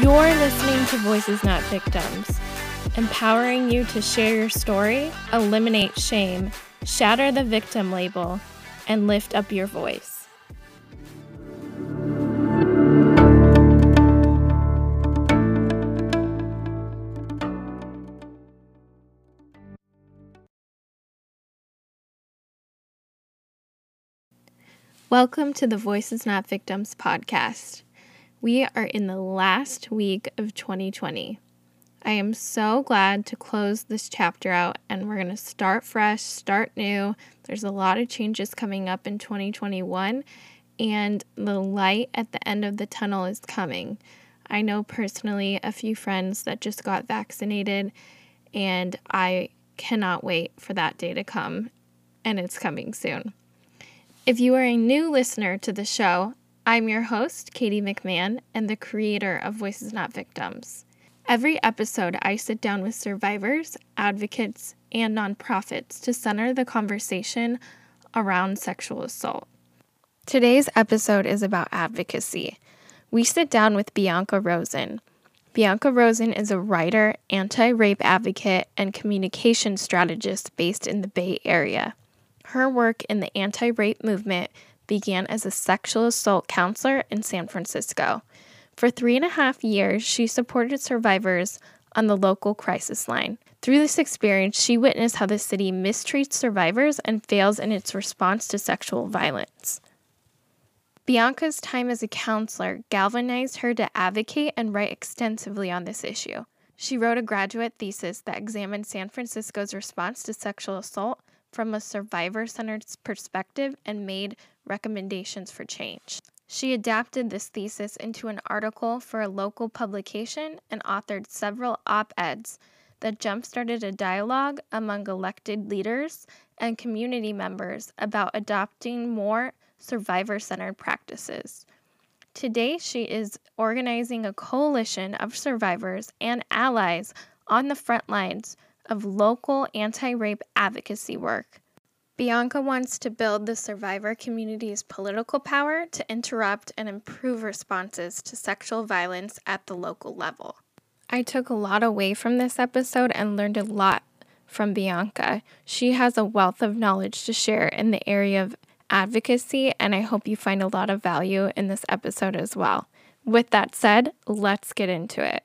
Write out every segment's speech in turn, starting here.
You're listening to Voices Not Victims, empowering you to share your story, eliminate shame, shatter the victim label, and lift up your voice. Welcome to the Voices Not Victims podcast. We are in the last week of 2020. I am so glad to close this chapter out and we're going to start fresh, start new. There's a lot of changes coming up in 2021, and the light at the end of the tunnel is coming. I know personally a few friends that just got vaccinated, and I cannot wait for that day to come, and it's coming soon. If you are a new listener to the show, I'm your host, Katie McMahon, and the creator of Voices Not Victims. Every episode, I sit down with survivors, advocates, and nonprofits to center the conversation around sexual assault. Today's episode is about advocacy. We sit down with Bianca Rosen. Bianca Rosen is a writer, anti rape advocate, and communication strategist based in the Bay Area. Her work in the anti rape movement began as a sexual assault counselor in San Francisco. For three and a half years, she supported survivors on the local crisis line. Through this experience, she witnessed how the city mistreats survivors and fails in its response to sexual violence. Bianca's time as a counselor galvanized her to advocate and write extensively on this issue. She wrote a graduate thesis that examined San Francisco's response to sexual assault from a survivor centered perspective and made recommendations for change. She adapted this thesis into an article for a local publication and authored several op eds that jump started a dialogue among elected leaders and community members about adopting more survivor centered practices. Today, she is organizing a coalition of survivors and allies on the front lines of local anti rape advocacy work. Bianca wants to build the survivor community's political power to interrupt and improve responses to sexual violence at the local level. I took a lot away from this episode and learned a lot from Bianca. She has a wealth of knowledge to share in the area of advocacy, and I hope you find a lot of value in this episode as well. With that said, let's get into it.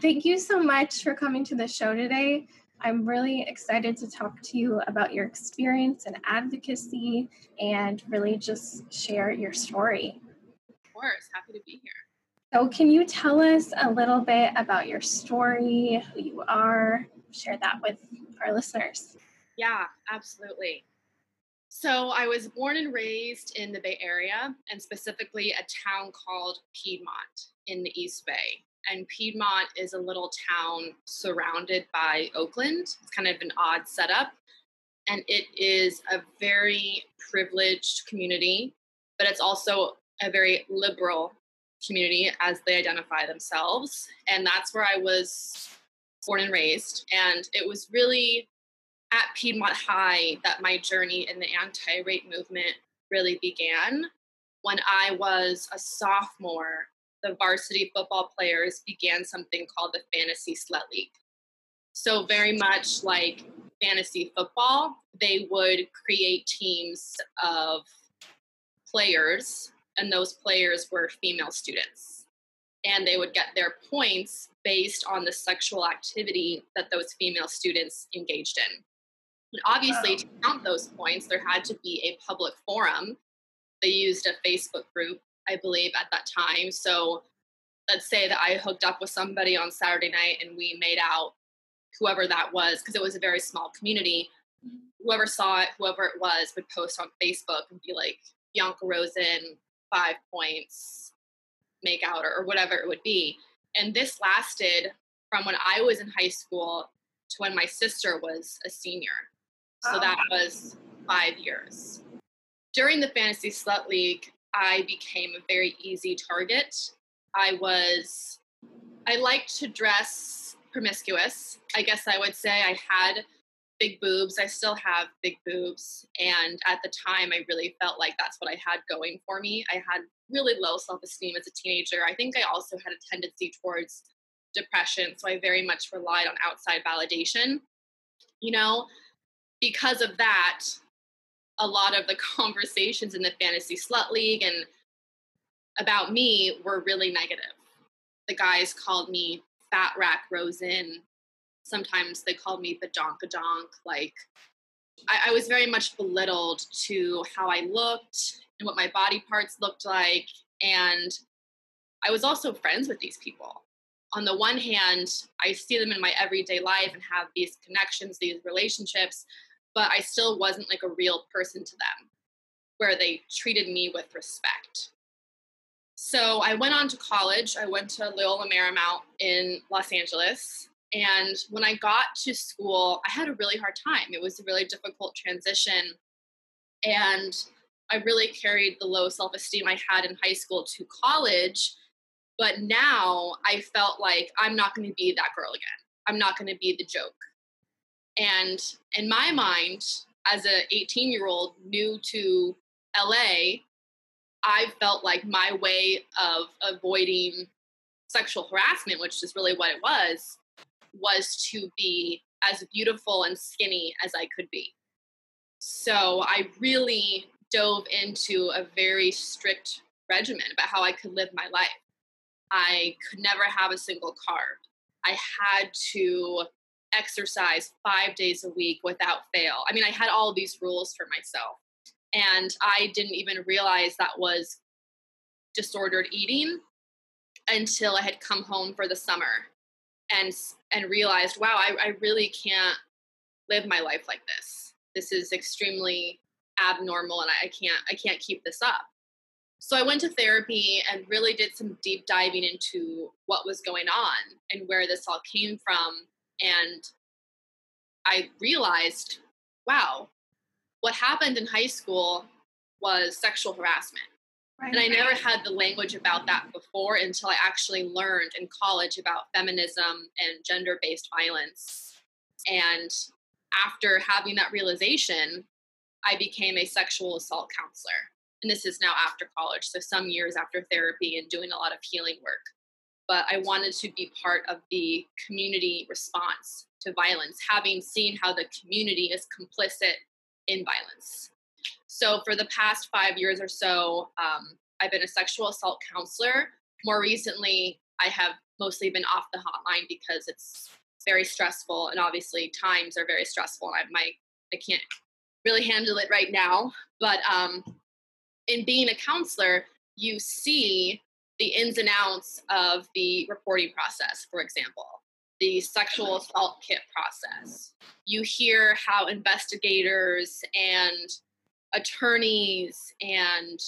Thank you so much for coming to the show today. I'm really excited to talk to you about your experience and advocacy and really just share your story. Of course, happy to be here. So, can you tell us a little bit about your story, who you are? Share that with our listeners. Yeah, absolutely. So, I was born and raised in the Bay Area and specifically a town called Piedmont in the East Bay and Piedmont is a little town surrounded by Oakland. It's kind of an odd setup. And it is a very privileged community, but it's also a very liberal community as they identify themselves. And that's where I was born and raised. And it was really at Piedmont High that my journey in the anti rape movement really began. When I was a sophomore the varsity football players began something called the Fantasy Slut League. So, very much like fantasy football, they would create teams of players, and those players were female students. And they would get their points based on the sexual activity that those female students engaged in. And obviously, to count those points, there had to be a public forum. They used a Facebook group I believe, at that time. So let's say that I hooked up with somebody on Saturday night and we made out, whoever that was, because it was a very small community. Whoever saw it, whoever it was, would post on Facebook and be like, Bianca Rosen, five points, make out, or, or whatever it would be. And this lasted from when I was in high school to when my sister was a senior. So that was five years. During the Fantasy Slut League, I became a very easy target. I was, I liked to dress promiscuous. I guess I would say I had big boobs. I still have big boobs. And at the time, I really felt like that's what I had going for me. I had really low self esteem as a teenager. I think I also had a tendency towards depression. So I very much relied on outside validation. You know, because of that, a lot of the conversations in the Fantasy Slut League and about me were really negative. The guys called me Fat Rack Rosen sometimes they called me badonkadonk. Like I, I was very much belittled to how I looked and what my body parts looked like. And I was also friends with these people. On the one hand, I see them in my everyday life and have these connections, these relationships, but I still wasn't like a real person to them where they treated me with respect. So I went on to college. I went to Loyola Marymount in Los Angeles and when I got to school, I had a really hard time. It was a really difficult transition. And I really carried the low self esteem I had in high school to college. But now I felt like I'm not going to be that girl again. I'm not going to be the joke. And in my mind, as a 18 year old new to LA, I felt like my way of avoiding sexual harassment, which is really what it was, was to be as beautiful and skinny as I could be. So I really dove into a very strict regimen about how I could live my life. I could never have a single carb. I had to exercise five days a week without fail. I mean, I had all these rules for myself. And I didn't even realize that was disordered eating until I had come home for the summer and and realized, wow, I, I really can't live my life like this. This is extremely abnormal, and I, I can't I can't keep this up. So I went to therapy and really did some deep diving into what was going on and where this all came from. And I realized, wow, what happened in high school was sexual harassment. Right. And I never had the language about that before until I actually learned in college about feminism and gender based violence. And after having that realization, I became a sexual assault counselor. And this is now after college, so some years after therapy and doing a lot of healing work. But I wanted to be part of the community response to violence, having seen how the community is complicit in violence. So for the past five years or so, um, I've been a sexual assault counselor. More recently, I have mostly been off the hotline because it's very stressful, and obviously times are very stressful. I my I can't really handle it right now. But um, in being a counselor, you see the ins and outs of the reporting process, for example, the sexual assault kit process. You hear how investigators and attorneys and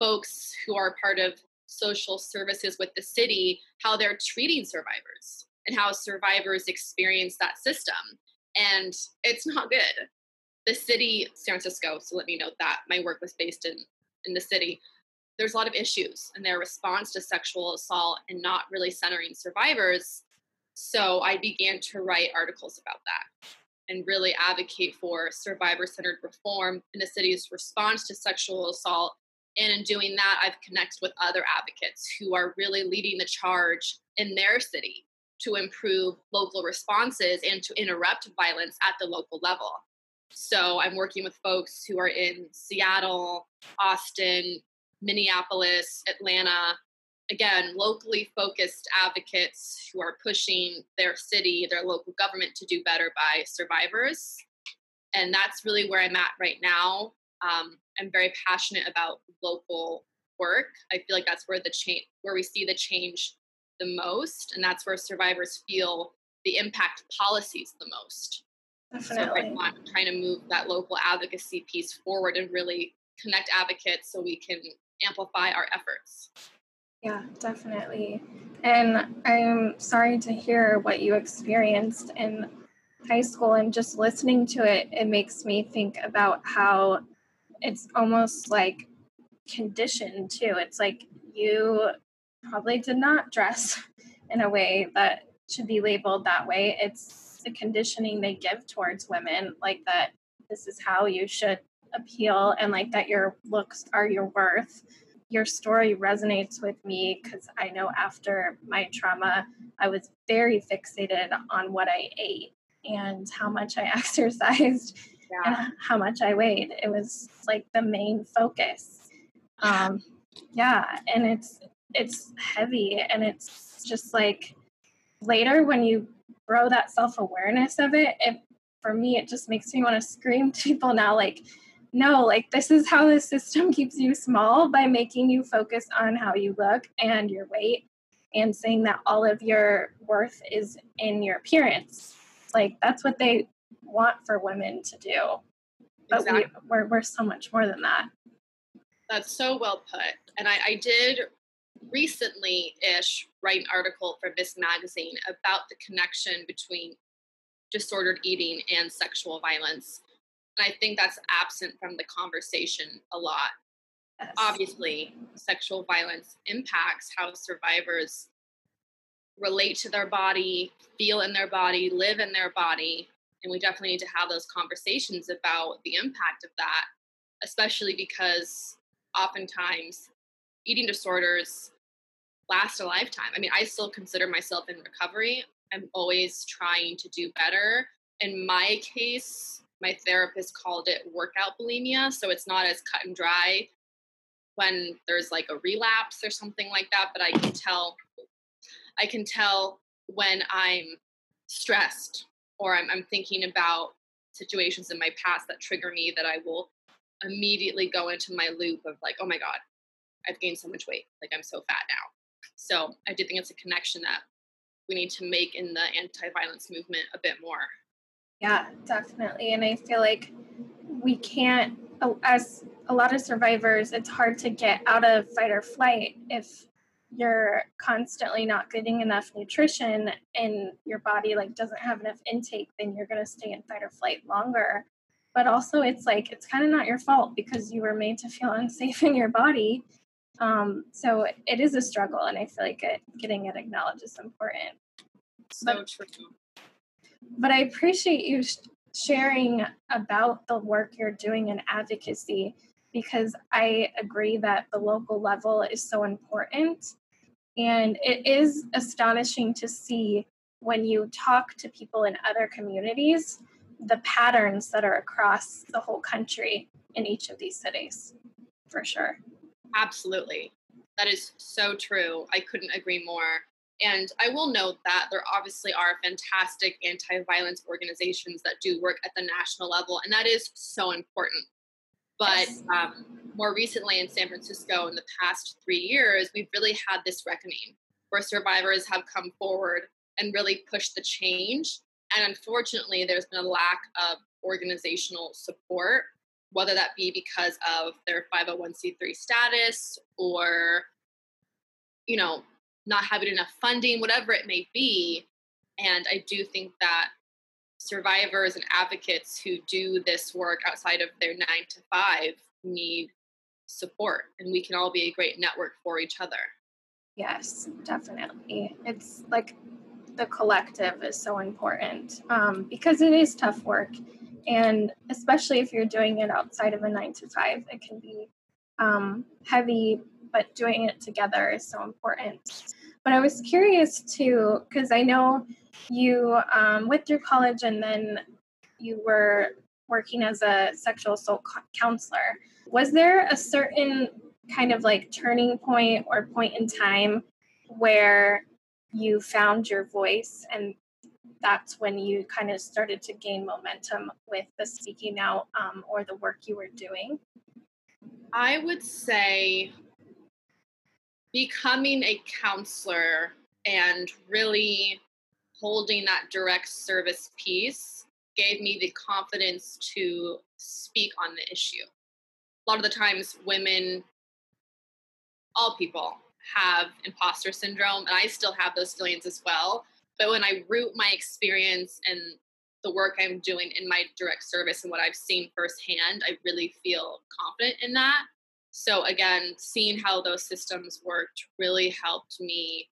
folks who are part of social services with the city how they're treating survivors and how survivors experience that system. And it's not good. The city, San Francisco, so let me note that my work was based in, in the city. There's a lot of issues in their response to sexual assault and not really centering survivors. So I began to write articles about that and really advocate for survivor centered reform in the city's response to sexual assault. And in doing that, I've connected with other advocates who are really leading the charge in their city to improve local responses and to interrupt violence at the local level. So I'm working with folks who are in Seattle, Austin, Minneapolis, Atlanta, again, locally focused advocates who are pushing their city, their local government to do better by survivors. And that's really where I'm at right now. Um, I'm very passionate about local work. I feel like that's where the change, where we see the change the most, and that's where survivors feel the impact policies the most. Definitely. So right I'm trying to move that local advocacy piece forward and really connect advocates so we can amplify our efforts. Yeah, definitely. And I'm sorry to hear what you experienced in high school and just listening to it, it makes me think about how it's almost like conditioned too. It's like you probably did not dress in a way that should be labeled that way. It's the conditioning they give towards women, like that this is how you should appeal and like that your looks are your worth. Your story resonates with me because I know after my trauma, I was very fixated on what I ate and how much I exercised yeah. and how much I weighed. It was like the main focus. Um, yeah, and it's it's heavy and it's just like later when you grow that self-awareness of it, it for me it just makes me want to scream to people now like no, like this is how the system keeps you small by making you focus on how you look and your weight and saying that all of your worth is in your appearance. Like that's what they want for women to do. But exactly. we, we're, we're so much more than that. That's so well put. And I, I did recently ish write an article for this magazine about the connection between disordered eating and sexual violence. And I think that's absent from the conversation a lot. Yes. Obviously, sexual violence impacts how survivors relate to their body, feel in their body, live in their body. And we definitely need to have those conversations about the impact of that, especially because oftentimes eating disorders last a lifetime. I mean, I still consider myself in recovery. I'm always trying to do better. In my case, my therapist called it workout bulimia. So it's not as cut and dry when there's like a relapse or something like that, but I can tell I can tell when I'm stressed or I'm, I'm thinking about situations in my past that trigger me that I will immediately go into my loop of like, oh my God, I've gained so much weight. Like I'm so fat now. So I do think it's a connection that we need to make in the anti-violence movement a bit more. Yeah, definitely. And I feel like we can't, as a lot of survivors, it's hard to get out of fight or flight if you're constantly not getting enough nutrition and your body like doesn't have enough intake then you're going to stay in fight or flight longer. But also it's like it's kind of not your fault because you were made to feel unsafe in your body. Um, so it is a struggle and i feel like it, getting it acknowledged is important. So but, true but i appreciate you sh- sharing about the work you're doing in advocacy because I agree that the local level is so important. And it is astonishing to see when you talk to people in other communities the patterns that are across the whole country in each of these cities, for sure. Absolutely. That is so true. I couldn't agree more. And I will note that there obviously are fantastic anti violence organizations that do work at the national level, and that is so important. But yes. um, more recently in San Francisco, in the past three years, we've really had this reckoning where survivors have come forward and really pushed the change. And unfortunately, there's been a lack of organizational support, whether that be because of their 501c3 status or, you know, not having enough funding, whatever it may be. And I do think that survivors and advocates who do this work outside of their nine to five need support and we can all be a great network for each other. Yes definitely. It's like the collective is so important um, because it is tough work. And especially if you're doing it outside of a nine to five it can be um, heavy but doing it together is so important but i was curious too because i know you um, went through college and then you were working as a sexual assault counselor. Was there a certain kind of like turning point or point in time where you found your voice and that's when you kind of started to gain momentum with the speaking out um, or the work you were doing? I would say becoming a counselor and really holding that direct service piece gave me the confidence to speak on the issue. A lot of the times, women, all people, have imposter syndrome, and I still have those feelings as well. But when I root my experience and the work I'm doing in my direct service and what I've seen firsthand, I really feel confident in that. So, again, seeing how those systems worked really helped me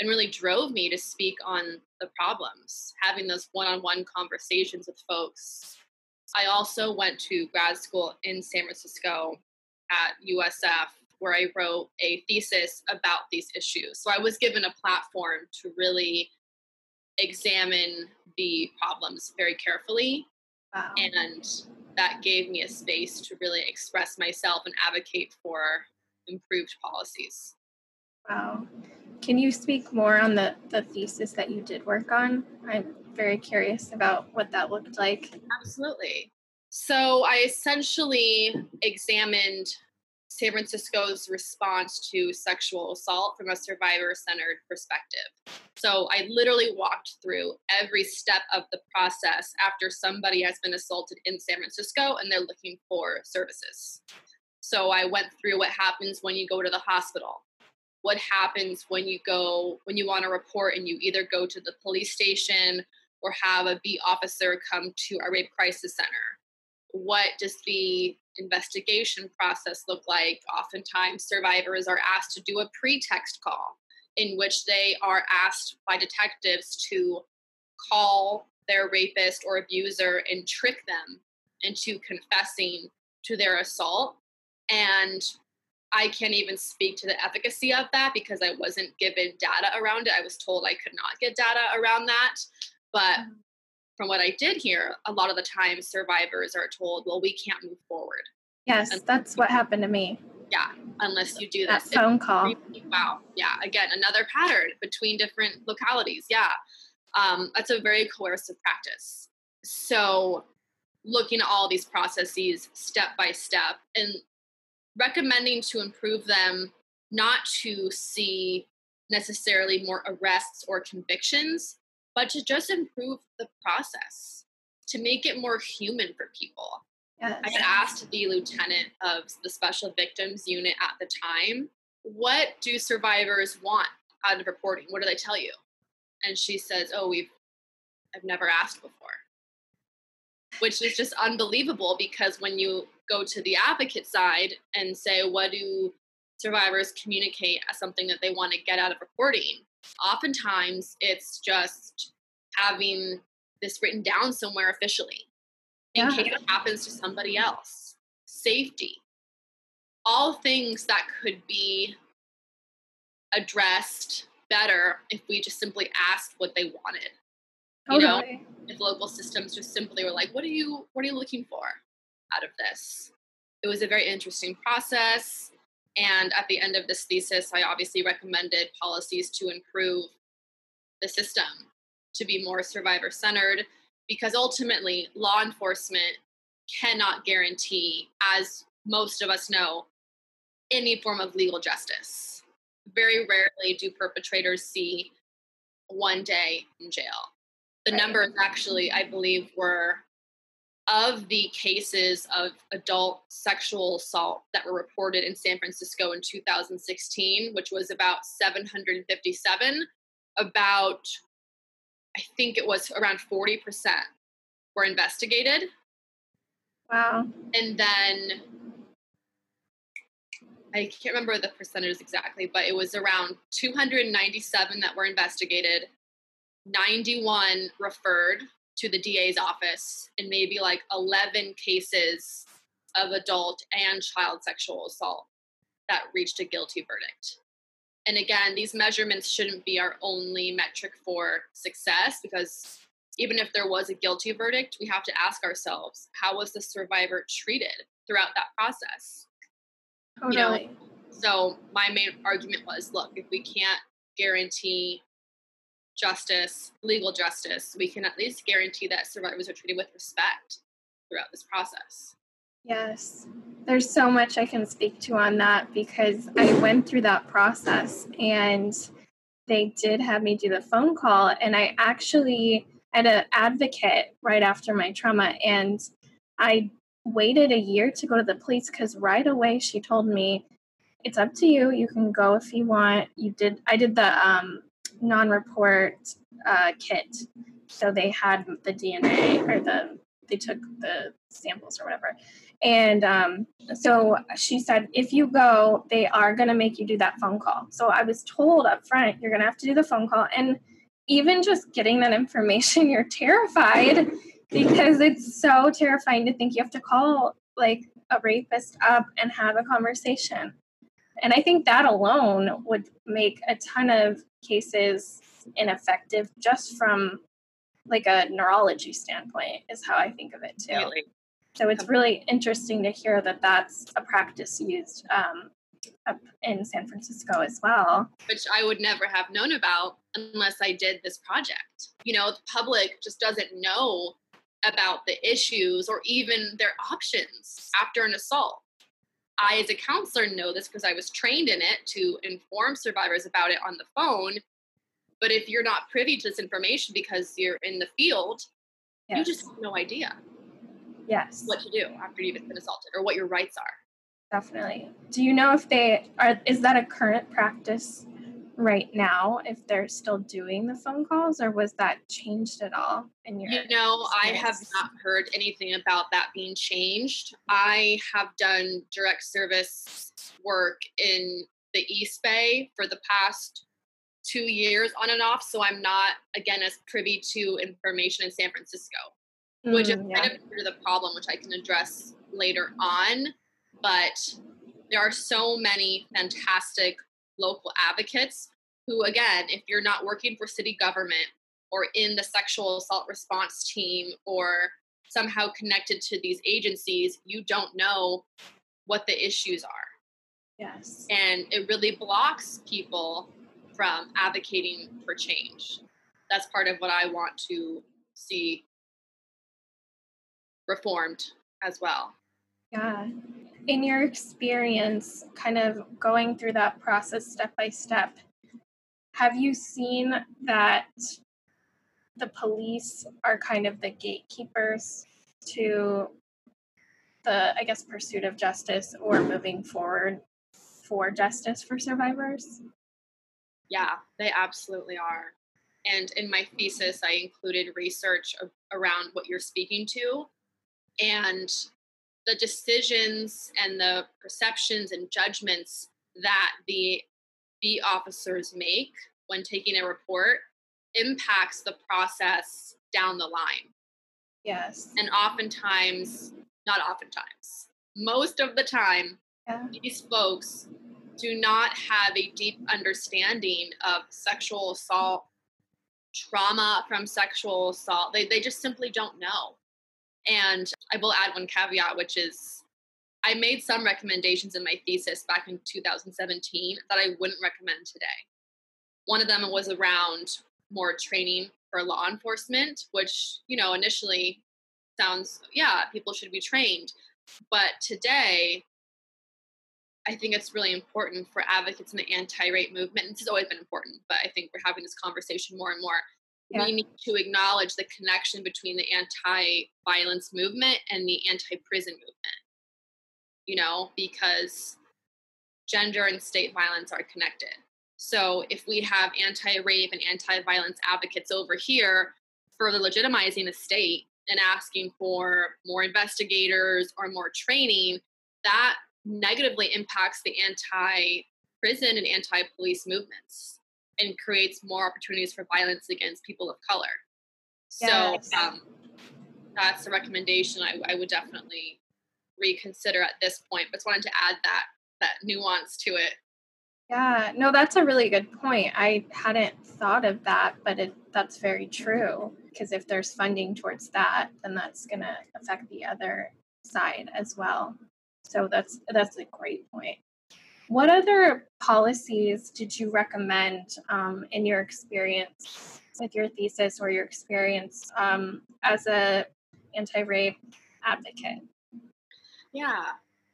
and really drove me to speak on the problems, having those one on one conversations with folks. I also went to grad school in San Francisco at USF, where I wrote a thesis about these issues. So I was given a platform to really examine the problems very carefully. Wow. And that gave me a space to really express myself and advocate for improved policies. Wow. Can you speak more on the, the thesis that you did work on? I'm very curious about what that looked like. Absolutely. So I essentially examined San Francisco's response to sexual assault from a survivor centered perspective. So I literally walked through every step of the process after somebody has been assaulted in San Francisco and they're looking for services. So I went through what happens when you go to the hospital. What happens when you go, when you want to report and you either go to the police station or have a beat officer come to our rape crisis center? What does the investigation process look like? Oftentimes, survivors are asked to do a pretext call in which they are asked by detectives to call their rapist or abuser and trick them into confessing to their assault. And I can't even speak to the efficacy of that because I wasn't given data around it. I was told I could not get data around that. But mm-hmm from what I did hear, a lot of the time survivors are told, well, we can't move forward. Yes, and that's what happened to me. Yeah, unless you do that phone call. Wow. Yeah, again, another pattern between different localities. Yeah, um, that's a very coercive practice. So, looking at all these processes step by step and recommending to improve them, not to see necessarily more arrests or convictions, but to just improve the process, to make it more human for people. Yes. I had asked the lieutenant of the Special Victims Unit at the time, what do survivors want out of reporting? What do they tell you? And she says, oh, we've, I've never asked before. Which is just unbelievable because when you go to the advocate side and say, what do survivors communicate as something that they want to get out of reporting? Oftentimes it's just having this written down somewhere officially in yeah. case it happens to somebody else. Safety. All things that could be addressed better if we just simply asked what they wanted. You know, if local systems just simply were like, what are you what are you looking for out of this? It was a very interesting process. And at the end of this thesis, I obviously recommended policies to improve the system to be more survivor centered because ultimately law enforcement cannot guarantee, as most of us know, any form of legal justice. Very rarely do perpetrators see one day in jail. The numbers actually, I believe, were of the cases of adult sexual assault that were reported in San Francisco in 2016, which was about 757, about, I think it was around 40% were investigated. Wow. And then I can't remember the percentages exactly, but it was around 297 that were investigated, 91 referred to the DA's office in maybe like 11 cases of adult and child sexual assault that reached a guilty verdict. And again, these measurements shouldn't be our only metric for success because even if there was a guilty verdict, we have to ask ourselves how was the survivor treated throughout that process? Totally. You know, so my main argument was look, if we can't guarantee justice, legal justice, we can at least guarantee that survivors are treated with respect throughout this process. Yes, there's so much I can speak to on that because I went through that process and they did have me do the phone call. And I actually had an advocate right after my trauma, and I waited a year to go to the police because right away she told me, "It's up to you. You can go if you want." You did. I did the um, non-report uh, kit, so they had the DNA or the they took the samples or whatever. And um, so she said, if you go, they are going to make you do that phone call. So I was told up front, you're going to have to do the phone call. And even just getting that information, you're terrified because it's so terrifying to think you have to call like a rapist up and have a conversation. And I think that alone would make a ton of cases ineffective just from like a neurology standpoint is how I think of it too. Really? So it's really interesting to hear that that's a practice used um, up in San Francisco as well. Which I would never have known about unless I did this project. You know, the public just doesn't know about the issues or even their options after an assault. I, as a counselor, know this because I was trained in it to inform survivors about it on the phone. But if you're not privy to this information because you're in the field, yes. you just have no idea. Yes. What to do after you've been assaulted or what your rights are. Definitely. Do you know if they are, is that a current practice right now if they're still doing the phone calls or was that changed at all in your you know experience? i have not heard anything about that being changed i have done direct service work in the east bay for the past two years on and off so i'm not again as privy to information in san francisco mm, which is mm, yeah. kind of the problem which i can address later on but there are so many fantastic local advocates who, again, if you're not working for city government or in the sexual assault response team or somehow connected to these agencies, you don't know what the issues are. Yes. And it really blocks people from advocating for change. That's part of what I want to see reformed as well. Yeah. In your experience, kind of going through that process step by step, have you seen that the police are kind of the gatekeepers to the, I guess, pursuit of justice or moving forward for justice for survivors? Yeah, they absolutely are. And in my thesis, I included research around what you're speaking to. And the decisions and the perceptions and judgments that the beat officers make when taking a report impacts the process down the line. Yes. And oftentimes, not oftentimes, most of the time, yeah. these folks do not have a deep understanding of sexual assault, trauma from sexual assault. They, they just simply don't know. And I will add one caveat, which is I made some recommendations in my thesis back in 2017 that I wouldn't recommend today. One of them was around more training for law enforcement, which, you know, initially sounds, yeah, people should be trained. But today, I think it's really important for advocates in the anti rape movement. And this has always been important, but I think we're having this conversation more and more. Yeah. We need to acknowledge the connection between the anti violence movement and the anti prison movement you know, because gender and state violence are connected. So if we have anti rape and anti violence advocates over here further legitimizing the state and asking for more investigators or more training, that negatively impacts the anti prison and anti police movements and creates more opportunities for violence against people of color. Yes. So um, that's a recommendation I, I would definitely reconsider at this point. But just wanted to add that that nuance to it. Yeah, no, that's a really good point. I hadn't thought of that, but it, that's very true. Because if there's funding towards that, then that's going to affect the other side as well. So that's that's a great point. What other policies did you recommend um, in your experience with your thesis or your experience um, as a anti-rape advocate? Yeah.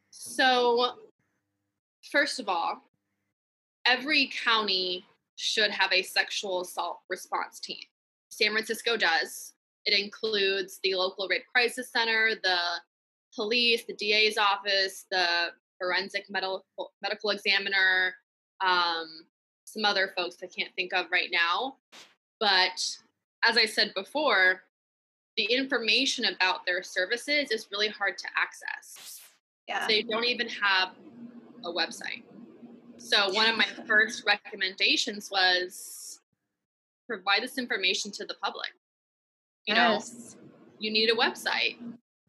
So, first of all, every county should have a sexual assault response team. San Francisco does. It includes the local rape crisis center, the police, the DA's office, the forensic medical medical examiner, um, some other folks I can't think of right now. But as I said before, the information about their services is really hard to access. Yeah. They don't even have a website. So one of my first recommendations was provide this information to the public. You yes. know, you need a website.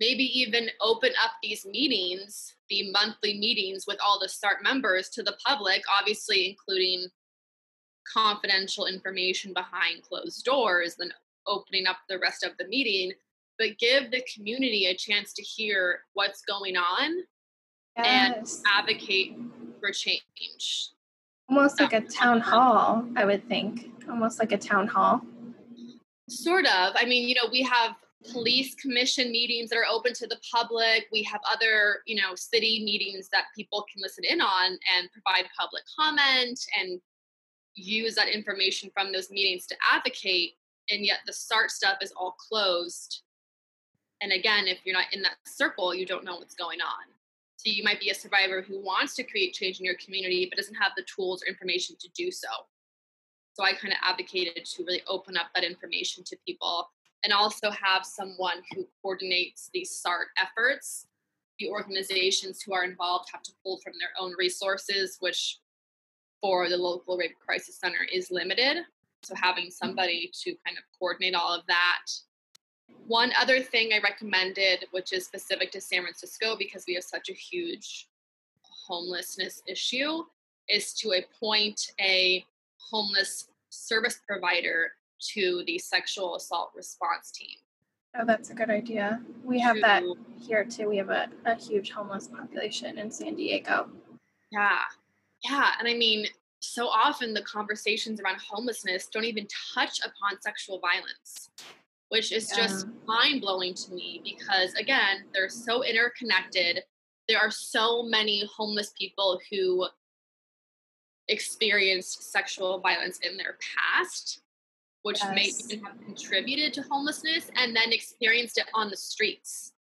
Maybe even open up these meetings, the monthly meetings with all the SART members to the public, obviously including confidential information behind closed doors, then opening up the rest of the meeting, but give the community a chance to hear what's going on yes. and advocate for change. Almost like a town hall, I would think. Almost like a town hall. Sort of. I mean, you know, we have police commission meetings that are open to the public. We have other, you know, city meetings that people can listen in on and provide public comment and use that information from those meetings to advocate. And yet the SART stuff is all closed. And again, if you're not in that circle, you don't know what's going on. So you might be a survivor who wants to create change in your community, but doesn't have the tools or information to do so. So I kind of advocated to really open up that information to people and also have someone who coordinates these SART efforts. The organizations who are involved have to pull from their own resources, which for the local rape crisis center is limited. So having somebody to kind of coordinate all of that one other thing I recommended, which is specific to San Francisco because we have such a huge homelessness issue, is to appoint a homeless service provider to the sexual assault response team. Oh, that's a good idea. We have to, that here too. We have a, a huge homeless population in San Diego. Yeah. Yeah. And I mean, so often the conversations around homelessness don't even touch upon sexual violence which is yeah. just mind blowing to me because, again, they're so interconnected. There are so many homeless people who experienced sexual violence in their past, which yes. may even have contributed to homelessness and then experienced it on the streets.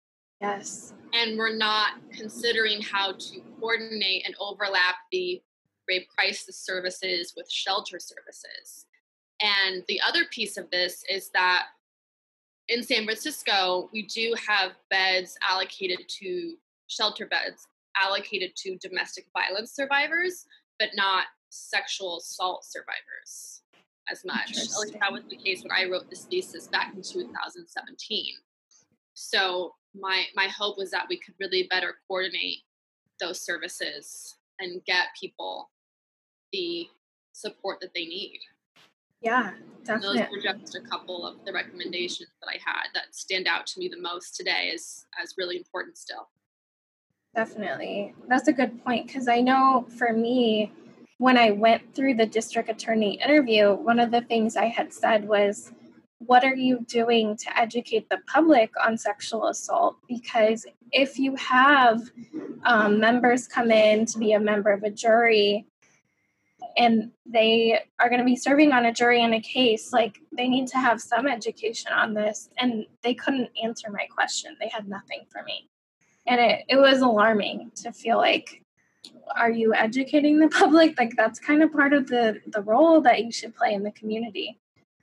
Yes. And we're not considering how to coordinate and overlap the rape crisis services with shelter services. And the other piece of this is that in San Francisco, we do have beds allocated to shelter beds allocated to domestic violence survivors, but not sexual assault survivors as much. At least that was the case when I wrote this thesis back in 2017. So my my hope was that we could really better coordinate those services and get people the support that they need. Yeah, definitely. Those were just a couple of the recommendations that I had that stand out to me the most today as as really important still. Definitely. That's a good point because I know for me, when I went through the district attorney interview, one of the things I had said was, What are you doing to educate the public on sexual assault? Because if you have um, members come in to be a member of a jury and they are going to be serving on a jury in a case like they need to have some education on this and they couldn't answer my question they had nothing for me and it, it was alarming to feel like are you educating the public? Like that's kind of part of the the role that you should play in the community.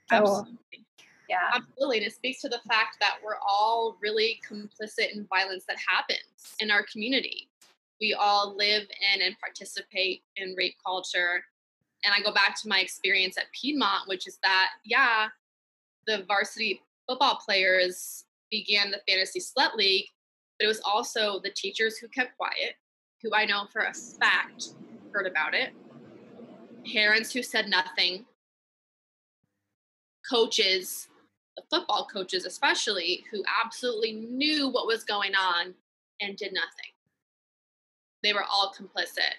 So, absolutely. yeah. Absolutely and it speaks to the fact that we're all really complicit in violence that happens in our community. We all live in and participate in rape culture. And I go back to my experience at Piedmont, which is that, yeah, the varsity football players began the Fantasy Slut League, but it was also the teachers who kept quiet, who I know for a fact heard about it, parents who said nothing, coaches, the football coaches especially, who absolutely knew what was going on and did nothing. They were all complicit.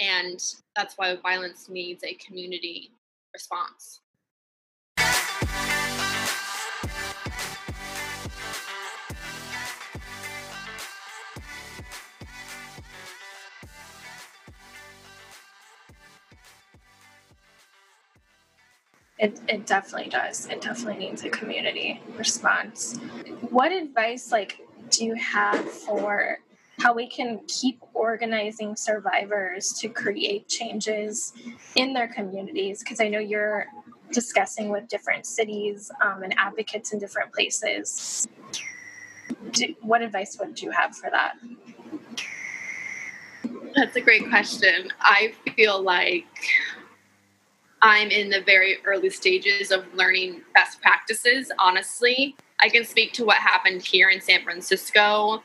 And that's why violence needs a community response. It, it definitely does. It definitely needs a community response. What advice like do you have for how we can keep organizing survivors to create changes in their communities because i know you're discussing with different cities um, and advocates in different places. Do, what advice would you have for that? That's a great question. I feel like I'm in the very early stages of learning best practices, honestly. I can speak to what happened here in San Francisco.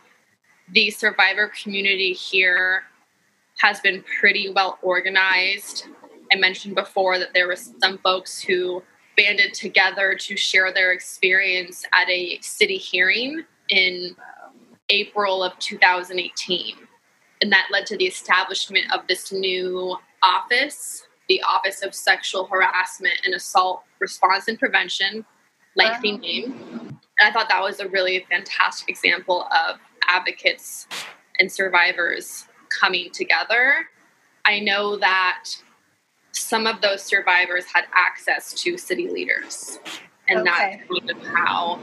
The survivor community here has been pretty well organized. I mentioned before that there were some folks who banded together to share their experience at a city hearing in April of 2018. And that led to the establishment of this new office, the Office of Sexual Harassment and Assault Response and Prevention, lengthy wow. Uh-huh. name. And I thought that was a really fantastic example of advocates and survivors coming together. I know that some of those survivors had access to city leaders, and okay. that's kind of how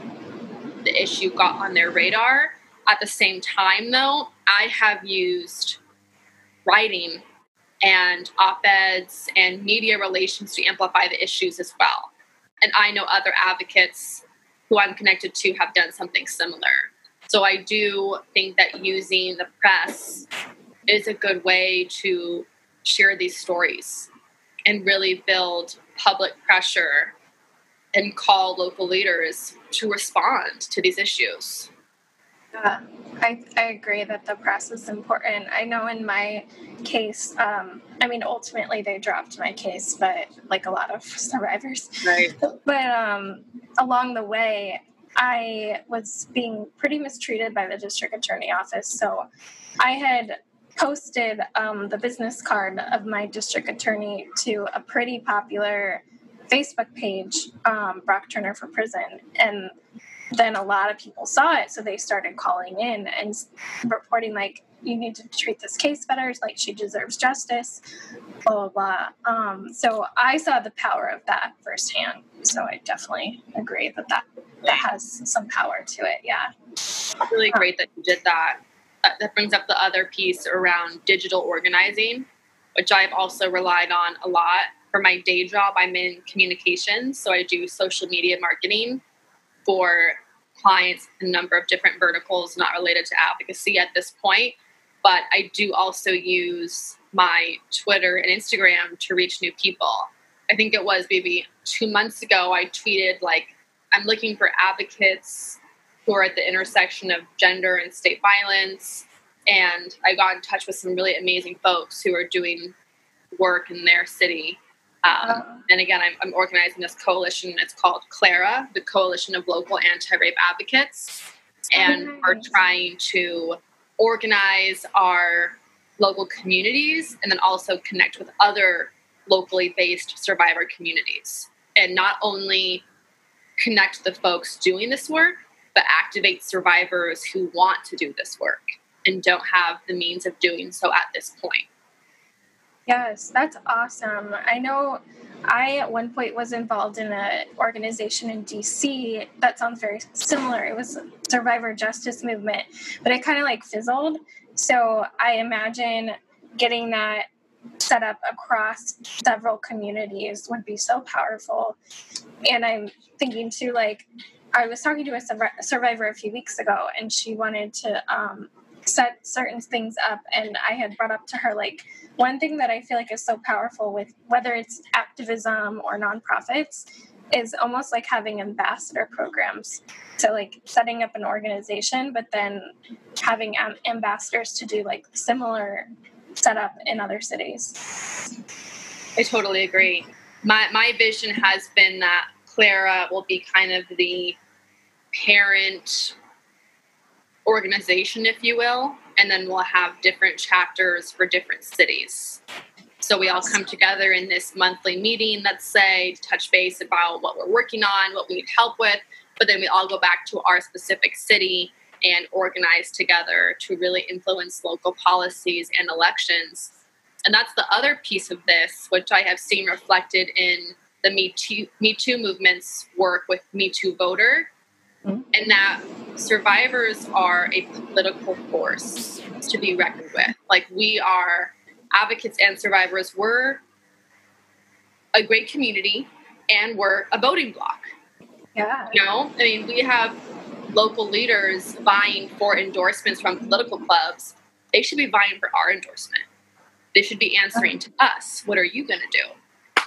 the issue got on their radar. At the same time, though, I have used writing and op eds and media relations to amplify the issues as well. And I know other advocates who I'm connected to have done something similar. So I do think that using the press is a good way to share these stories and really build public pressure and call local leaders to respond to these issues. Yeah, I, I agree that the press is important. I know in my case, um, I mean, ultimately they dropped my case, but like a lot of survivors. Right. But um, along the way, I was being pretty mistreated by the district attorney office. So I had posted um, the business card of my district attorney to a pretty popular Facebook page, um, Brock Turner for Prison. And then a lot of people saw it. So they started calling in and reporting, like, you need to treat this case better. Like, she deserves justice, blah, blah, blah. Um, so I saw the power of that firsthand. So I definitely agree that that, that has some power to it. Yeah. Really great that you did that that brings up the other piece around digital organizing, which I've also relied on a lot. For my day job, I'm in communications, so I do social media marketing for clients a number of different verticals not related to advocacy at this point. But I do also use my Twitter and Instagram to reach new people. I think it was maybe two months ago, I tweeted, like, I'm looking for advocates who are at the intersection of gender and state violence. And I got in touch with some really amazing folks who are doing work in their city. Um, and again, I'm, I'm, organizing this coalition. It's called CLARA, the Coalition of Local Anti Rape Advocates. And we're trying to organize our local communities and then also connect with other locally based survivor communities. And not only connect the folks doing this work, but activate survivors who want to do this work and don't have the means of doing so at this point. Yes, that's awesome. I know I at one point was involved in an organization in DC that sounds very similar. It was survivor justice movement, but it kind of like fizzled. So I imagine getting that set up across several communities would be so powerful. And I'm thinking too, like, I was talking to a survivor a few weeks ago, and she wanted to um, set certain things up. And I had brought up to her, like, one thing that I feel like is so powerful with whether it's activism or nonprofits is almost like having ambassador programs. So, like, setting up an organization, but then having ambassadors to do like similar setup in other cities. I totally agree. My, my vision has been that Clara will be kind of the parent organization, if you will, and then we'll have different chapters for different cities. So we all come together in this monthly meeting, let's say, to touch base about what we're working on, what we need help with, but then we all go back to our specific city and organize together to really influence local policies and elections. And that's the other piece of this, which I have seen reflected in the Me Too, Me Too movement's work with Me Too Voter mm-hmm. and that survivors are a political force to be reckoned with. Like we are advocates and survivors. We're a great community and we're a voting block. Yeah. You know, I mean, we have local leaders vying for endorsements from political clubs. They should be vying for our endorsement. They should be answering to us. What are you going to do?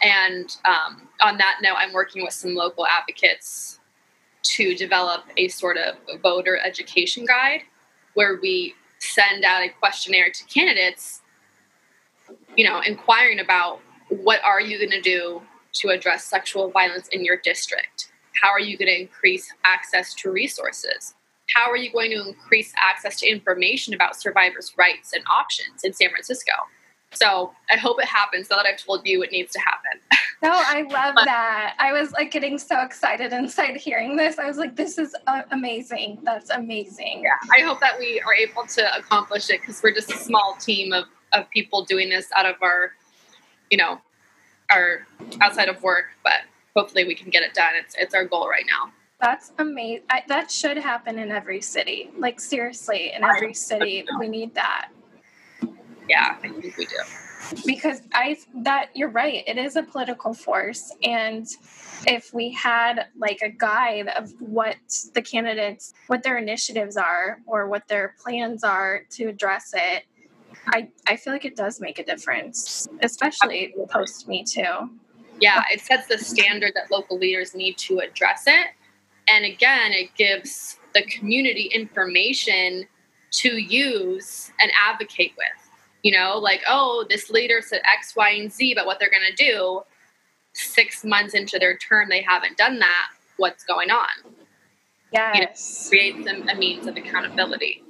And um, on that note, I'm working with some local advocates to develop a sort of voter education guide where we send out a questionnaire to candidates, you know, inquiring about what are you going to do to address sexual violence in your district? How are you going to increase access to resources? How are you going to increase access to information about survivors' rights and options in San Francisco? So I hope it happens now that I've told you it needs to happen. No, I love that. I was like getting so excited inside hearing this. I was like, this is uh, amazing. That's amazing. Yeah, I hope that we are able to accomplish it because we're just a small team of, of people doing this out of our, you know, our outside of work, but hopefully we can get it done. It's, it's our goal right now. That's amazing. That should happen in every city. Like, seriously, in every city, we need that. Yeah, I think we do because I that you're right. It is a political force, and if we had like a guide of what the candidates, what their initiatives are, or what their plans are to address it, I I feel like it does make a difference, especially post Me Too. Yeah, it sets the standard that local leaders need to address it, and again, it gives the community information to use and advocate with you know, like, oh, this leader said X, Y, and Z about what they're going to do. Six months into their term, they haven't done that. What's going on? Yes. You know, creates a, a means of accountability.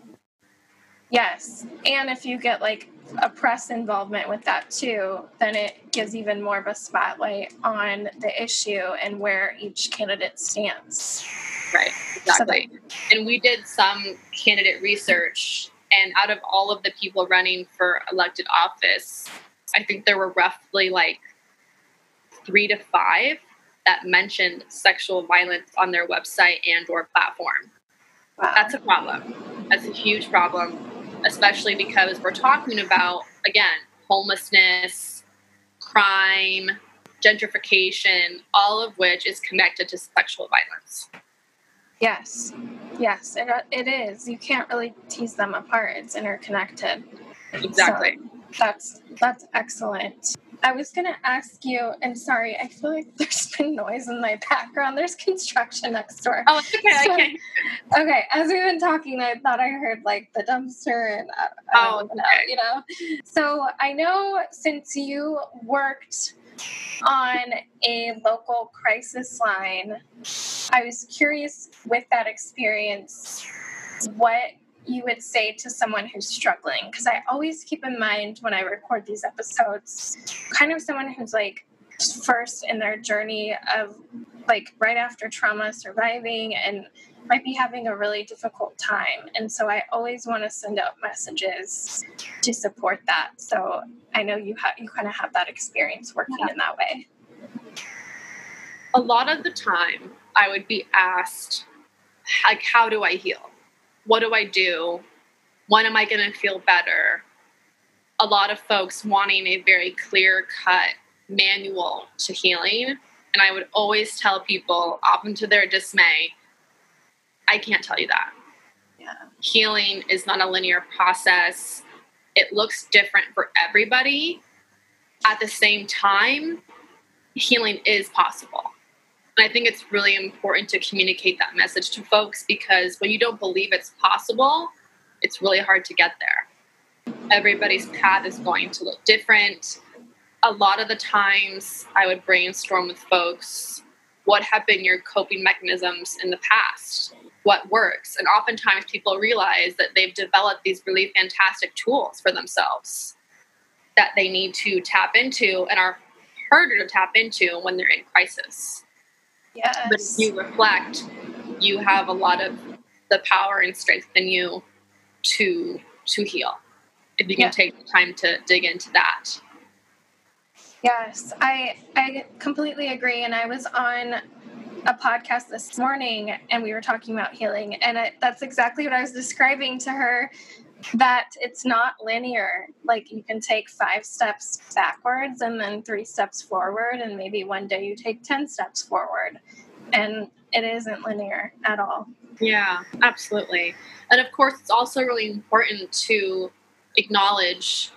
Yes. And if you get like a press involvement with that too, then it gives even more of a spotlight on the issue and where each candidate stands. Right, exactly. So that- and we did some candidate research and out of all of the people running for elected office, I think there were roughly like three to five that mentioned sexual violence on their website and or platform. Wow. That's a problem. That's a huge problem, especially because we're talking about, again, homelessness, crime, gentrification, all of which is connected to sexual violence. Yes, yes, it, it is. You can't really tease them apart. It's interconnected. Exactly. So that's that's excellent. I was going to ask you, and sorry, I feel like there's been noise in my background. There's construction next door. Oh, it's okay. So, I Okay, as we've been talking, I thought I heard like the dumpster and uh, I oh, okay. you know. So I know since you worked on a local crisis line. I was curious with that experience what you would say to someone who's struggling because I always keep in mind when I record these episodes kind of someone who's like first in their journey of like right after trauma surviving and might be having a really difficult time. And so I always want to send out messages to support that. So I know you have you kind of have that experience working yeah. in that way. A lot of the time I would be asked like how do I heal? What do I do? When am I going to feel better? A lot of folks wanting a very clear cut manual to healing. And I would always tell people, often to their dismay, I can't tell you that. Yeah. Healing is not a linear process. It looks different for everybody. At the same time, healing is possible. And I think it's really important to communicate that message to folks because when you don't believe it's possible, it's really hard to get there. Everybody's path is going to look different. A lot of the times, I would brainstorm with folks what have been your coping mechanisms in the past? What works? And oftentimes people realize that they've developed these really fantastic tools for themselves that they need to tap into and are harder to tap into when they're in crisis. Yes. But if you reflect, you have a lot of the power and strength in you to to heal. If you can yeah. take the time to dig into that. Yes, I I completely agree. And I was on a podcast this morning, and we were talking about healing, and I, that's exactly what I was describing to her. that it's not linear. Like you can take five steps backwards and then three steps forward, and maybe one day you take 10 steps forward. And it isn't linear at all. Yeah, absolutely. And of course, it's also really important to acknowledge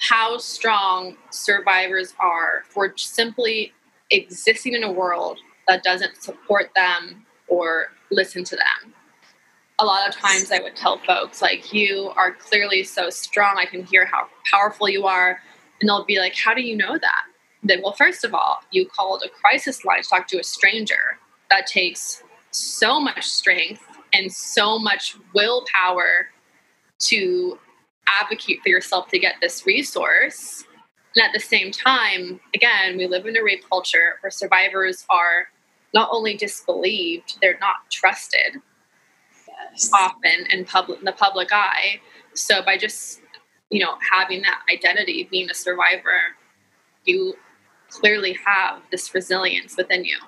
how strong survivors are for simply existing in a world that doesn't support them or listen to them. A lot of times I would tell folks, like, you are clearly so strong. I can hear how powerful you are. And they'll be like, How do you know that? Then, well, first of all, you called a crisis line to talk to a stranger. That takes so much strength and so much willpower to advocate for yourself to get this resource. And at the same time, again, we live in a rape culture where survivors are not only disbelieved, they're not trusted yes. often in public in the public eye. So by just, you know, having that identity, being a survivor, you clearly have this resilience within you.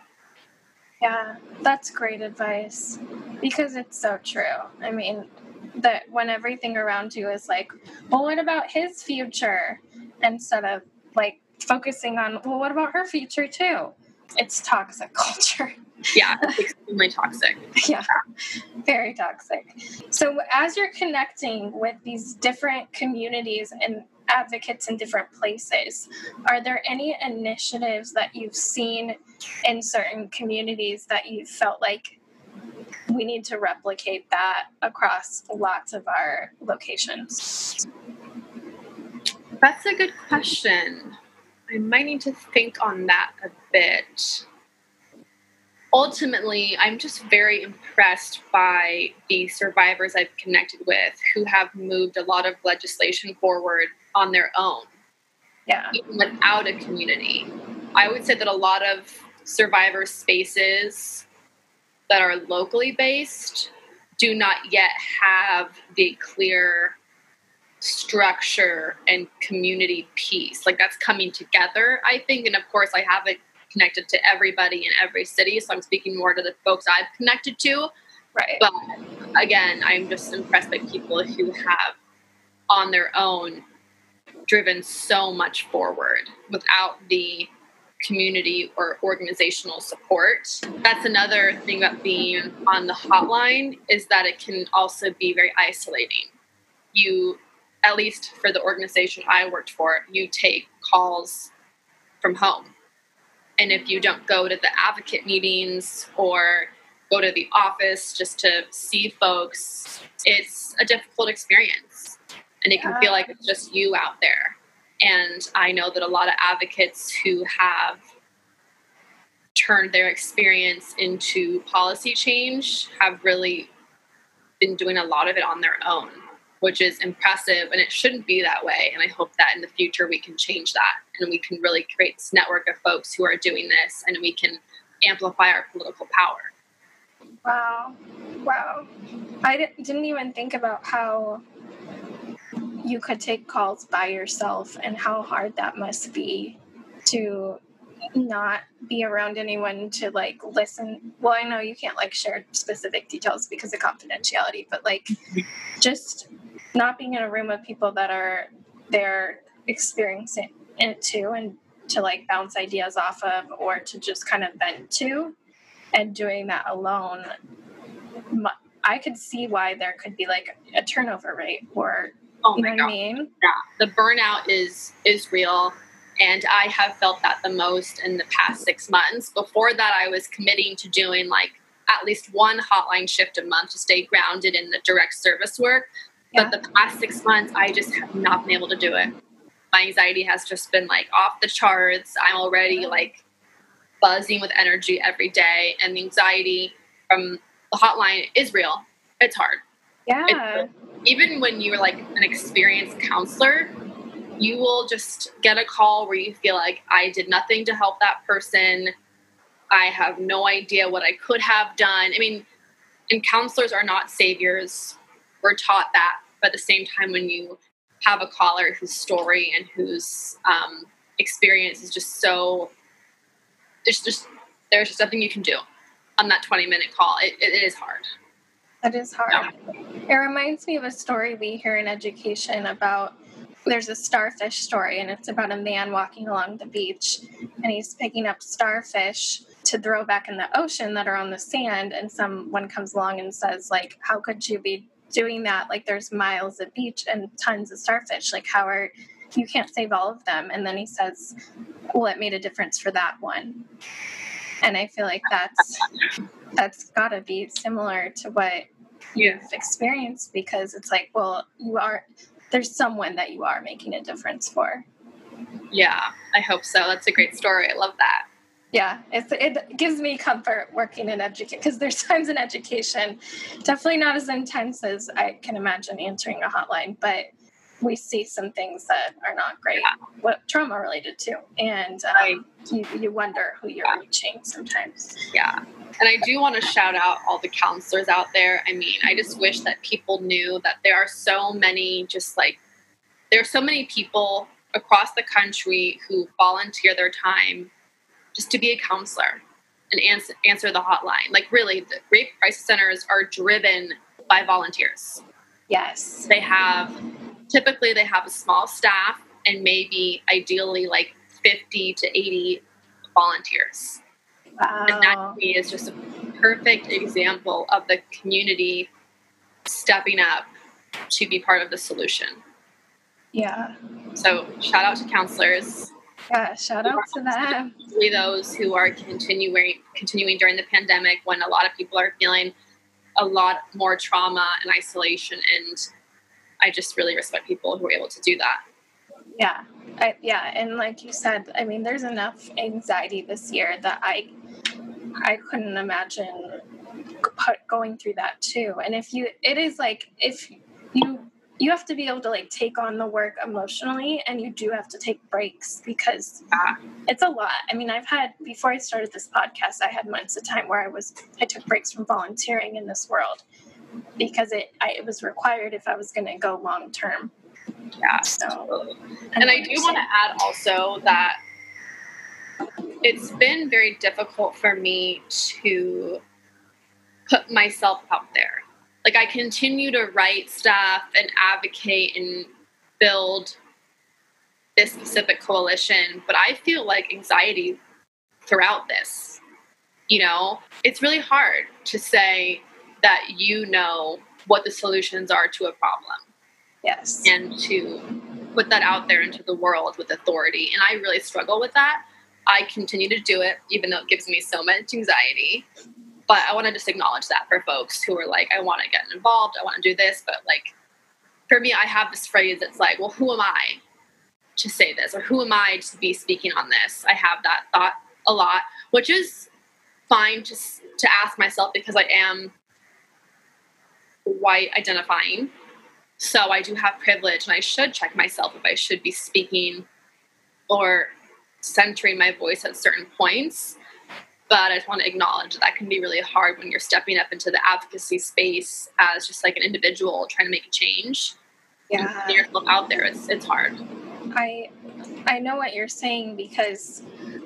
Yeah, that's great advice because it's so true. I mean, that when everything around you is like, well, what about his future? Instead of like focusing on, well, what about her future too? It's toxic culture. Yeah, extremely toxic. yeah, very toxic. So, as you're connecting with these different communities and advocates in different places. Are there any initiatives that you've seen in certain communities that you felt like we need to replicate that across lots of our locations? That's a good question. I might need to think on that a bit. Ultimately, I'm just very impressed by the survivors I've connected with who have moved a lot of legislation forward on their own. Yeah. Even without a community. I would say that a lot of survivor spaces that are locally based do not yet have the clear structure and community piece. Like that's coming together, I think. And of course, I haven't connected to everybody in every city, so I'm speaking more to the folks I've connected to. Right. But again, I'm just impressed by people who have on their own driven so much forward without the community or organizational support. That's another thing about being on the hotline is that it can also be very isolating. You at least for the organization I worked for, you take calls from home. And if you don't go to the advocate meetings or go to the office just to see folks, it's a difficult experience. And it can feel like it's just you out there. And I know that a lot of advocates who have turned their experience into policy change have really been doing a lot of it on their own, which is impressive. And it shouldn't be that way. And I hope that in the future we can change that and we can really create this network of folks who are doing this and we can amplify our political power. Wow. Wow. I didn't even think about how you could take calls by yourself and how hard that must be to not be around anyone to like listen well i know you can't like share specific details because of confidentiality but like just not being in a room of people that are there experiencing it too and to like bounce ideas off of or to just kind of vent to and doing that alone i could see why there could be like a turnover rate or Oh my god! I mean? Yeah, the burnout is is real, and I have felt that the most in the past six months. Before that, I was committing to doing like at least one hotline shift a month to stay grounded in the direct service work. Yeah. But the past six months, I just have not been able to do it. My anxiety has just been like off the charts. I'm already like buzzing with energy every day, and the anxiety from the hotline is real. It's hard. Yeah. It's, even when you're like an experienced counselor, you will just get a call where you feel like I did nothing to help that person. I have no idea what I could have done. I mean, and counselors are not saviors. We're taught that. But at the same time, when you have a caller whose story and whose um, experience is just so, there's just there's just nothing you can do on that 20 minute call. it, it is hard. That is hard. It reminds me of a story we hear in education about there's a starfish story, and it's about a man walking along the beach and he's picking up starfish to throw back in the ocean that are on the sand. And someone comes along and says, like, how could you be doing that? Like, there's miles of beach and tons of starfish. Like, how are you can't save all of them? And then he says, well, it made a difference for that one. And I feel like that's that's got to be similar to what you've experienced because it's like, well, you are there's someone that you are making a difference for. Yeah, I hope so. That's a great story. I love that. Yeah, it gives me comfort working in education because there's times in education, definitely not as intense as I can imagine answering a hotline, but we see some things that are not great, yeah. what trauma related to, and um, you, you wonder who you're yeah. reaching sometimes. Yeah, and I do want to shout out all the counselors out there. I mean, I just wish that people knew that there are so many, just like, there are so many people across the country who volunteer their time just to be a counselor and answer, answer the hotline. Like, really, the rape crisis centers are driven by volunteers. Yes. They have, typically, they have a small staff and maybe ideally like 50 to 80 volunteers. Wow. And that to me is just a perfect example of the community stepping up to be part of the solution. Yeah. So shout out to counselors. Yeah, shout out to them. Those who are continuing continuing during the pandemic when a lot of people are feeling a lot more trauma and isolation and I just really respect people who are able to do that. Yeah. I, yeah, and like you said, I mean, there's enough anxiety this year that I I couldn't imagine going through that too. And if you, it is like if you you have to be able to like take on the work emotionally and you do have to take breaks because it's a lot. I mean i've had before i started this podcast i had months of time where i was i took breaks from volunteering in this world because it I, it was required if i was going to go long term yeah so and i do want to add also that it's been very difficult for me to put myself out there. Like I continue to write stuff and advocate and build this specific coalition, but I feel like anxiety throughout this. You know, it's really hard to say that you know what the solutions are to a problem. Yes. And to put that out there into the world with authority. And I really struggle with that. I continue to do it, even though it gives me so much anxiety. But I want to just acknowledge that for folks who are like, I want to get involved, I want to do this. But like, for me, I have this phrase that's like, well, who am I to say this? Or who am I to be speaking on this? I have that thought a lot, which is fine to, to ask myself because I am white identifying. So I do have privilege and I should check myself if I should be speaking or centering my voice at certain points. But I just want to acknowledge that, that can be really hard when you're stepping up into the advocacy space as just like an individual trying to make a change. Yeah. And yourself out there, it's, it's hard. I I know what you're saying because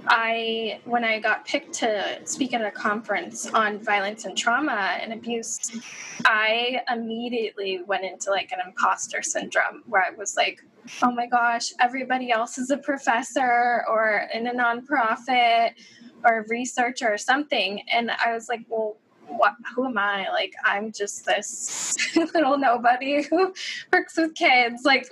I when I got picked to speak at a conference on violence and trauma and abuse, I immediately went into like an imposter syndrome where I was like, oh my gosh, everybody else is a professor or in a nonprofit or researcher or something. And I was like, well, what, who am I? Like, I'm just this little nobody who works with kids. Like,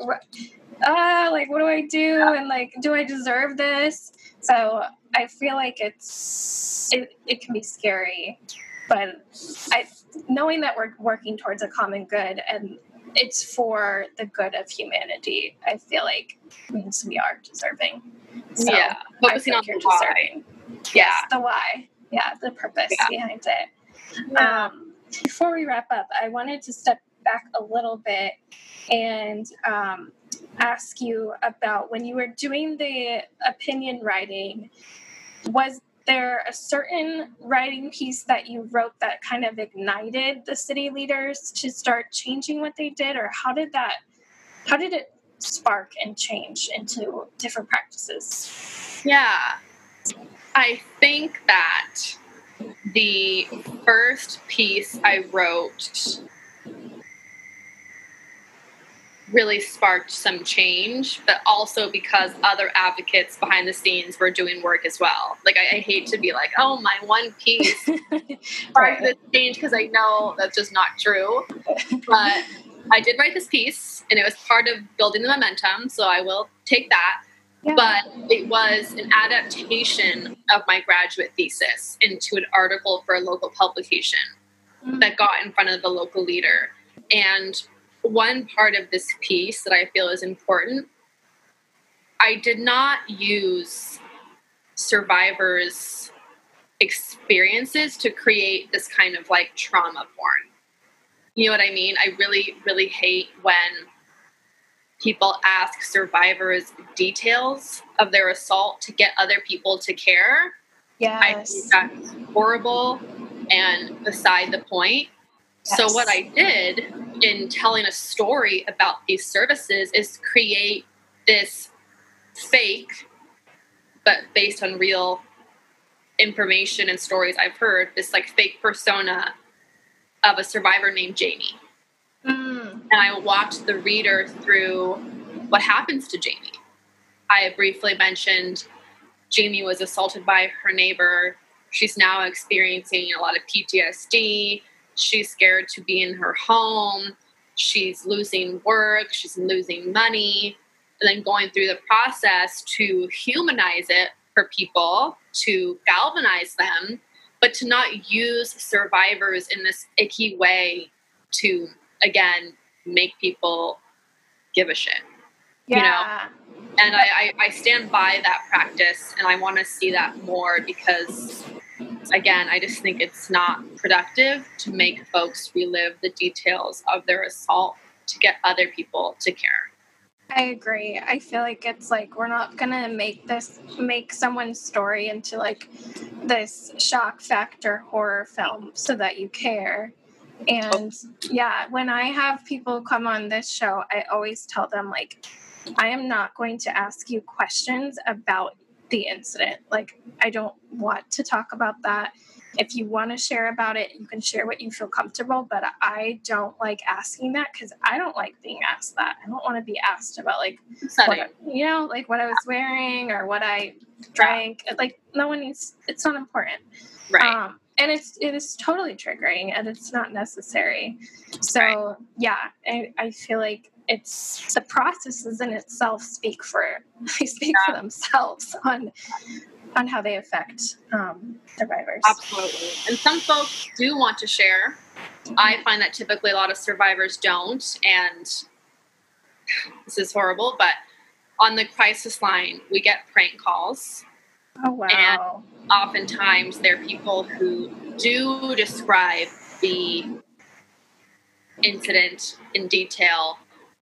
ah, uh, like, what do I do? And like, do I deserve this? So I feel like it's, it, it can be scary, but I, knowing that we're working towards a common good and it's for the good of humanity. I feel like means we are deserving. So yeah, focusing on the why. Yeah, the why. Yeah, the purpose yeah. behind it. Yeah. Um, before we wrap up, I wanted to step back a little bit and um, ask you about when you were doing the opinion writing. Was there a certain writing piece that you wrote that kind of ignited the city leaders to start changing what they did or how did that how did it spark and change into different practices yeah i think that the first piece i wrote really sparked some change, but also because other advocates behind the scenes were doing work as well. Like, I, I hate to be like, oh, my one piece sparked this change because I know that's just not true. But I did write this piece and it was part of building the momentum. So I will take that. Yeah. But it was an adaptation of my graduate thesis into an article for a local publication mm-hmm. that got in front of the local leader. And one part of this piece that I feel is important I did not use survivors' experiences to create this kind of like trauma porn. You know what I mean? I really, really hate when people ask survivors details of their assault to get other people to care. Yes. I think that's horrible and beside the point. Yes. So, what I did in telling a story about these services is create this fake, but based on real information and stories I've heard, this like fake persona of a survivor named Jamie. Mm. And I walked the reader through what happens to Jamie. I briefly mentioned Jamie was assaulted by her neighbor. She's now experiencing a lot of PTSD. She's scared to be in her home. She's losing work. She's losing money. And then going through the process to humanize it for people, to galvanize them, but to not use survivors in this icky way to, again, make people give a shit. Yeah. You know? And I, I, I stand by that practice and I want to see that more because again, I just think it's not productive to make folks relive the details of their assault to get other people to care. I agree. I feel like it's like we're not gonna make this make someone's story into like this shock factor horror film so that you care. And yeah, when I have people come on this show, I always tell them like I am not going to ask you questions about the incident. Like, I don't want to talk about that. If you want to share about it, you can share what you feel comfortable, but I don't like asking that because I don't like being asked that. I don't want to be asked about, like, what, you know, like what I was wearing or what I drank. Like, no one needs, it's not important. Right. Um, and it's it is totally triggering and it's not necessary so right. yeah I, I feel like it's the processes in itself speak for they speak yeah. for themselves on on how they affect um, survivors. Absolutely, and some folks do want to share. I find that typically a lot of survivors don't, and this is horrible. But on the crisis line, we get prank calls. Oh wow! Oftentimes, there are people who do describe the incident in detail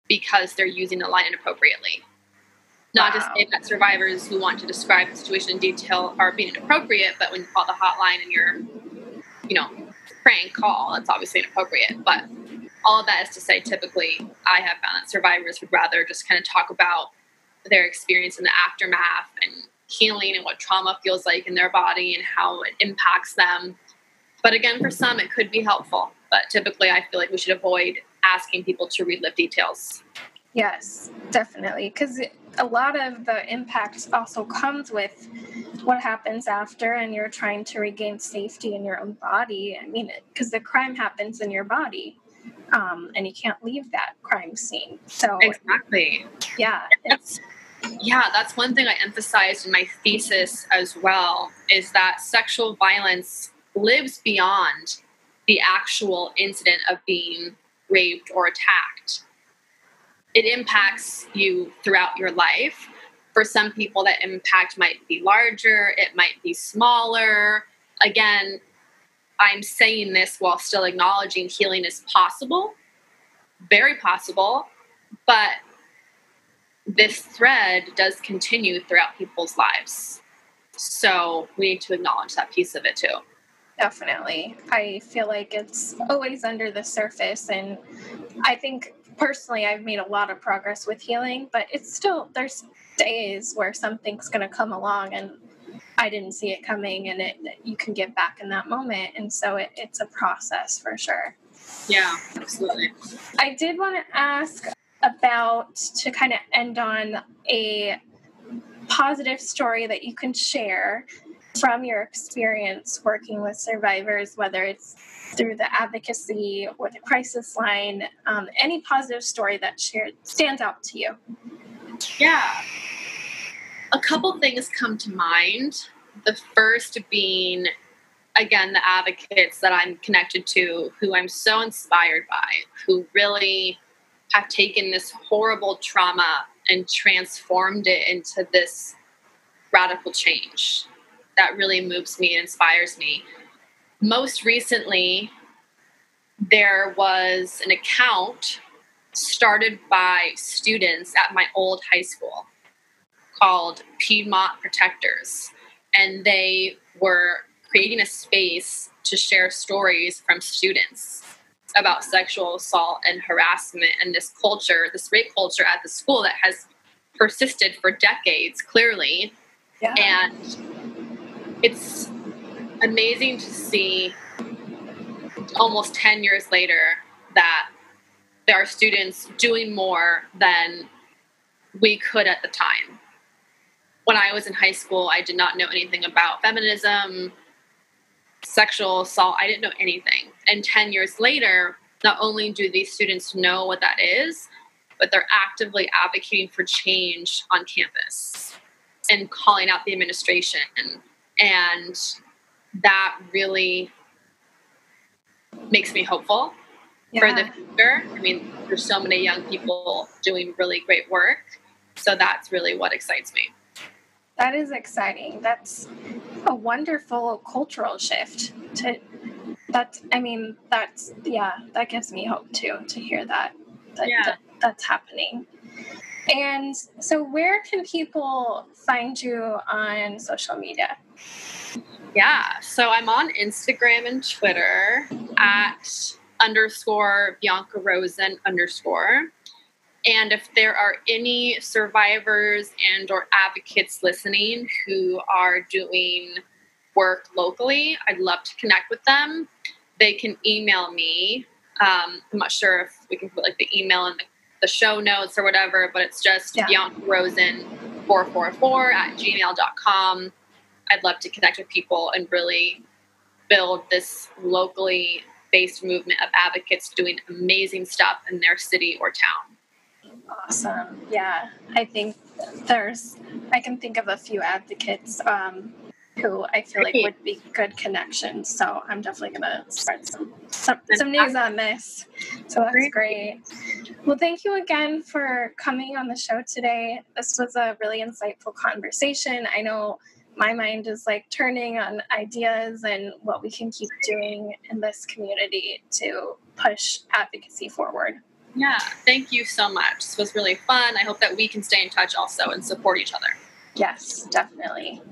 because they're using the line inappropriately. Not wow. to say that survivors who want to describe the situation in detail are being inappropriate, but when you call the hotline and you're, you know, prank call, it's obviously inappropriate. But all of that is to say, typically, I have found that survivors would rather just kind of talk about their experience in the aftermath and healing and what trauma feels like in their body and how it impacts them. But again, for some, it could be helpful. But typically, I feel like we should avoid asking people to relive details. Yes, definitely. Because a lot of the impact also comes with what happens after, and you're trying to regain safety in your own body. I mean, because the crime happens in your body. Um, and you can't leave that crime scene. So exactly, yeah, it's yeah, that's one thing I emphasized in my thesis as well. Is that sexual violence lives beyond the actual incident of being raped or attacked. It impacts you throughout your life. For some people, that impact might be larger, it might be smaller. Again, I'm saying this while still acknowledging healing is possible, very possible, but this thread does continue throughout people's lives. So we need to acknowledge that piece of it too. Definitely. I feel like it's always under the surface. And I think personally, I've made a lot of progress with healing, but it's still, there's days where something's going to come along and I didn't see it coming and it you can get back in that moment. And so it, it's a process for sure. Yeah, absolutely. I did want to ask about to kind of end on a positive story that you can share from your experience working with survivors, whether it's through the advocacy or the crisis line, um, any positive story that shared, stands out to you? Yeah. A couple things come to mind. The first being, again, the advocates that I'm connected to, who I'm so inspired by, who really have taken this horrible trauma and transformed it into this radical change that really moves me and inspires me. Most recently, there was an account started by students at my old high school called Piedmont Protectors. And they were creating a space to share stories from students about sexual assault and harassment and this culture, this rape culture at the school that has persisted for decades, clearly. Yeah. And it's amazing to see almost 10 years later that there are students doing more than we could at the time. When I was in high school, I did not know anything about feminism, sexual assault. I didn't know anything. And 10 years later, not only do these students know what that is, but they're actively advocating for change on campus and calling out the administration. And that really makes me hopeful yeah. for the future. I mean, there's so many young people doing really great work. So that's really what excites me. That is exciting. That's a wonderful cultural shift to that's I mean, that's yeah, that gives me hope too to hear that that, yeah. that that's happening. And so where can people find you on social media? Yeah, so I'm on Instagram and Twitter at underscore Bianca Rosen underscore. And if there are any survivors and or advocates listening who are doing work locally, I'd love to connect with them. They can email me. Um, I'm not sure if we can put like the email in the, the show notes or whatever, but it's just yeah. Bianca Rosen 444 at gmail.com. I'd love to connect with people and really build this locally based movement of advocates doing amazing stuff in their city or town. Awesome. Yeah, I think there's, I can think of a few advocates um, who I feel like would be good connections. So I'm definitely going to spread some, some, some news on this. So that's great. Well, thank you again for coming on the show today. This was a really insightful conversation. I know my mind is like turning on ideas and what we can keep doing in this community to push advocacy forward. Yeah, thank you so much. This was really fun. I hope that we can stay in touch also and support each other. Yes, definitely.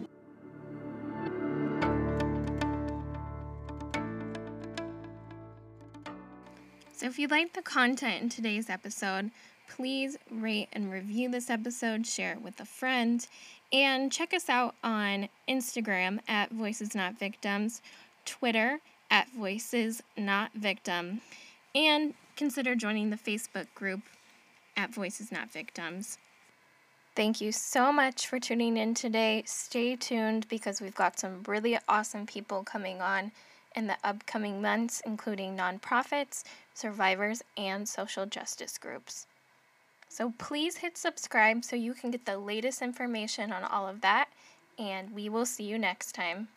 So, if you liked the content in today's episode, please rate and review this episode, share it with a friend, and check us out on Instagram at Voices Not Victims, Twitter at Voices Not Victim, and consider joining the Facebook group at Voices Not Victims. Thank you so much for tuning in today. Stay tuned because we've got some really awesome people coming on in the upcoming months, including nonprofits, survivors, and social justice groups. So please hit subscribe so you can get the latest information on all of that, and we will see you next time.